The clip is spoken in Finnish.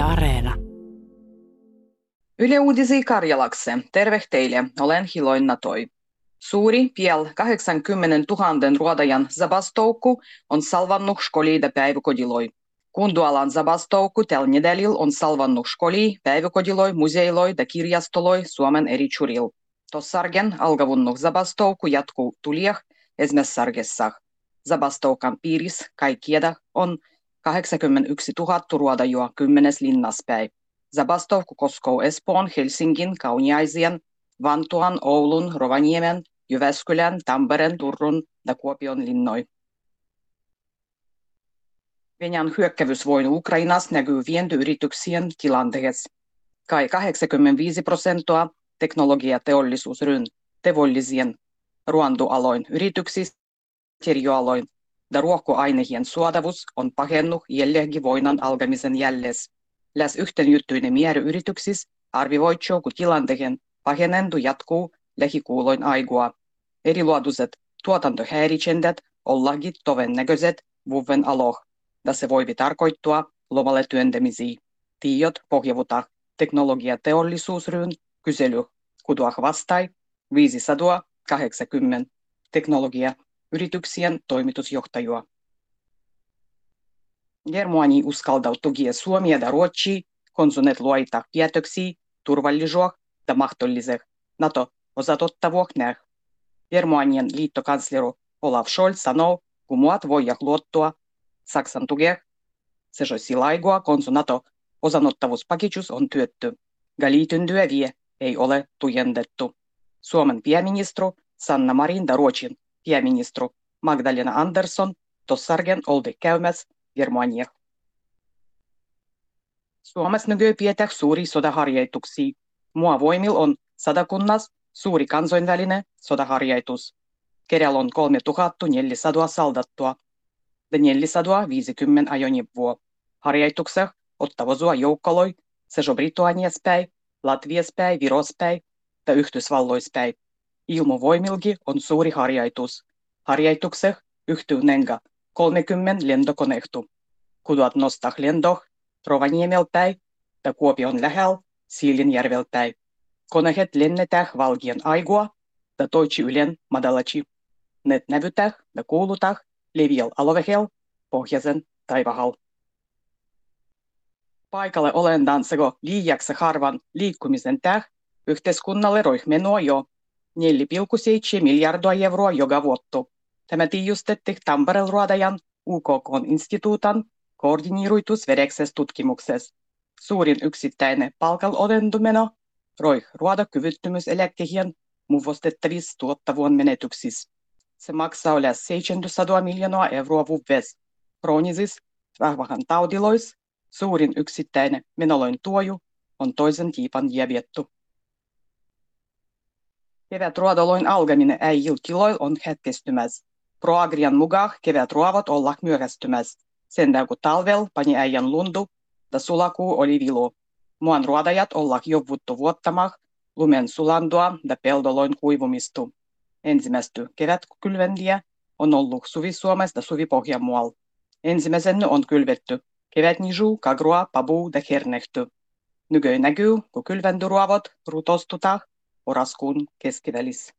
Yle Areena. Yle Uudisi Karjalakse. Terve teille, olen Hiloinna Toi. Suuri, piel 80 000 ruodajan zabastoukku on salvannut skoliida päiväkodiloi. Kundualan zabastoukku tel nedelil on salvannut skoli, päiväkodiloi, museiloi ja kirjastoloi Suomen eri churil. Tossargen algavunnuk zabastoukku jatkuu tuliah esmessargessah. Zabastoukan piiris kaikkieda on 81 000 ruodajua kymmenes linnaspäi. Zabastovku koskoo Espoon, Helsingin, Kauniaisien, Vantuan, Oulun, Rovaniemen, Jyväskylän, Tampereen, Turun ja Kuopion linnoi. Venäjän hyökkäysvoin Ukrainas näkyy vientiyrityksien tilanteessa. Kai 85 prosenttia teknologiateollisuusryn teollisien ruoantoaloin yrityksistä terjoaloin ja ruokkoaineiden suodavuus on pahennut jälleen voinan alkamisen jälles. Läs yhteenjuttuinen määrä yrityksissä arvioitsoo, kun tilanteen pahenentu jatkuu lähikuuloin aigua. Eriluotuiset tuotantohäiritsendät ollakin todennäköiset vuoden aloh, ja se voi tarkoittaa lomalle työntämisiä. Tiedot pohjavuta teknologiateollisuusryyn kysely kutuah vastai 580 teknologia yrityksien toimitusjohtajua. Germani uskaltautugia Suomia ja Ruotsi konsunet luoita päätöksiä turvallisuus ja mahdolliseh NATO-osatottavuokneh. Germanian liittokansleri Olaf Scholz sanoo, kun muat voivat luottua Saksan tukea. Se silaigua konsu NATO osanottavuuspakitsus on työtty. Galiityntyä vie ei ole tujendettu. Suomen pääministeri Sanna Marin ja Ruotsin pääministeri Magdalena Andersson tossargen oldi käymässä Germania. Suomessa nykyään pidetään suuri sodaharjoituksia. Mua voimil on sadakunnas suuri kansainvälinen sodaharjoitus. Kerralla on 3400 saldattua ja 450 ajoneuvoa. Harjoituksessa ottavosua joukkoloi sejo Britanniaspäin, Latviaspäin, Virospäin ja Yhdysvalloispäin. Ilmavoimilgi on suuri harjoitus. Harjoituksessa yhtyy nenga 30 lentokonehtu. Kuduat nostaa lentoh Rovaniemelpäin ja Kuopion lähellä Siilinjärvelpäin. Konehet lennetään valgien aigua ja toitsi ylen madalachi. Net nävytään ja kuulutaan leviel alovehel pohjaisen taivahal. Paikalle olendaan sego liiaksi harvan liikkumisen täh yhteiskunnalle roihmenoa jo 4,7 miljardia euroa joka vuotta. Tämä tiijustettiin Tampereen UKK-instituutan koordiniiruitusvereksessä tutkimuksessa. Suurin yksittäinen palkalodentumeno roi ruodakyvyttömyyseläkkeen muvostettavissa tuottavuuden menetyksissä. Se maksaa lähes 700 miljoonaa euroa vuodessa. Kroonisissa rahvahan taudilois suurin yksittäinen menoloin tuoju on toisen tiipan jäviettu. Kevätruodoloin alkaminen äijilkiloil on hetkestymässä. Proagrian mukaan kevätruovat olla myöhästymässä. Sen kun talvel pani äijän lundu, ja sulakuu oli vilu. Muan ruodajat olla jovuttu vuottamah, lumen sulandua ja peldoloin kuivumistu. Ensimmäistä kevätkylvendiä on ollut suvi Suomessa ja suvi Pohjanmualla. Ensimmäisen on kylvetty kevätniju, kagrua, pabu ja hernehty. Nykyi näkyy, kun kylventyruovot rutostutaan oraskuun keskivälissä.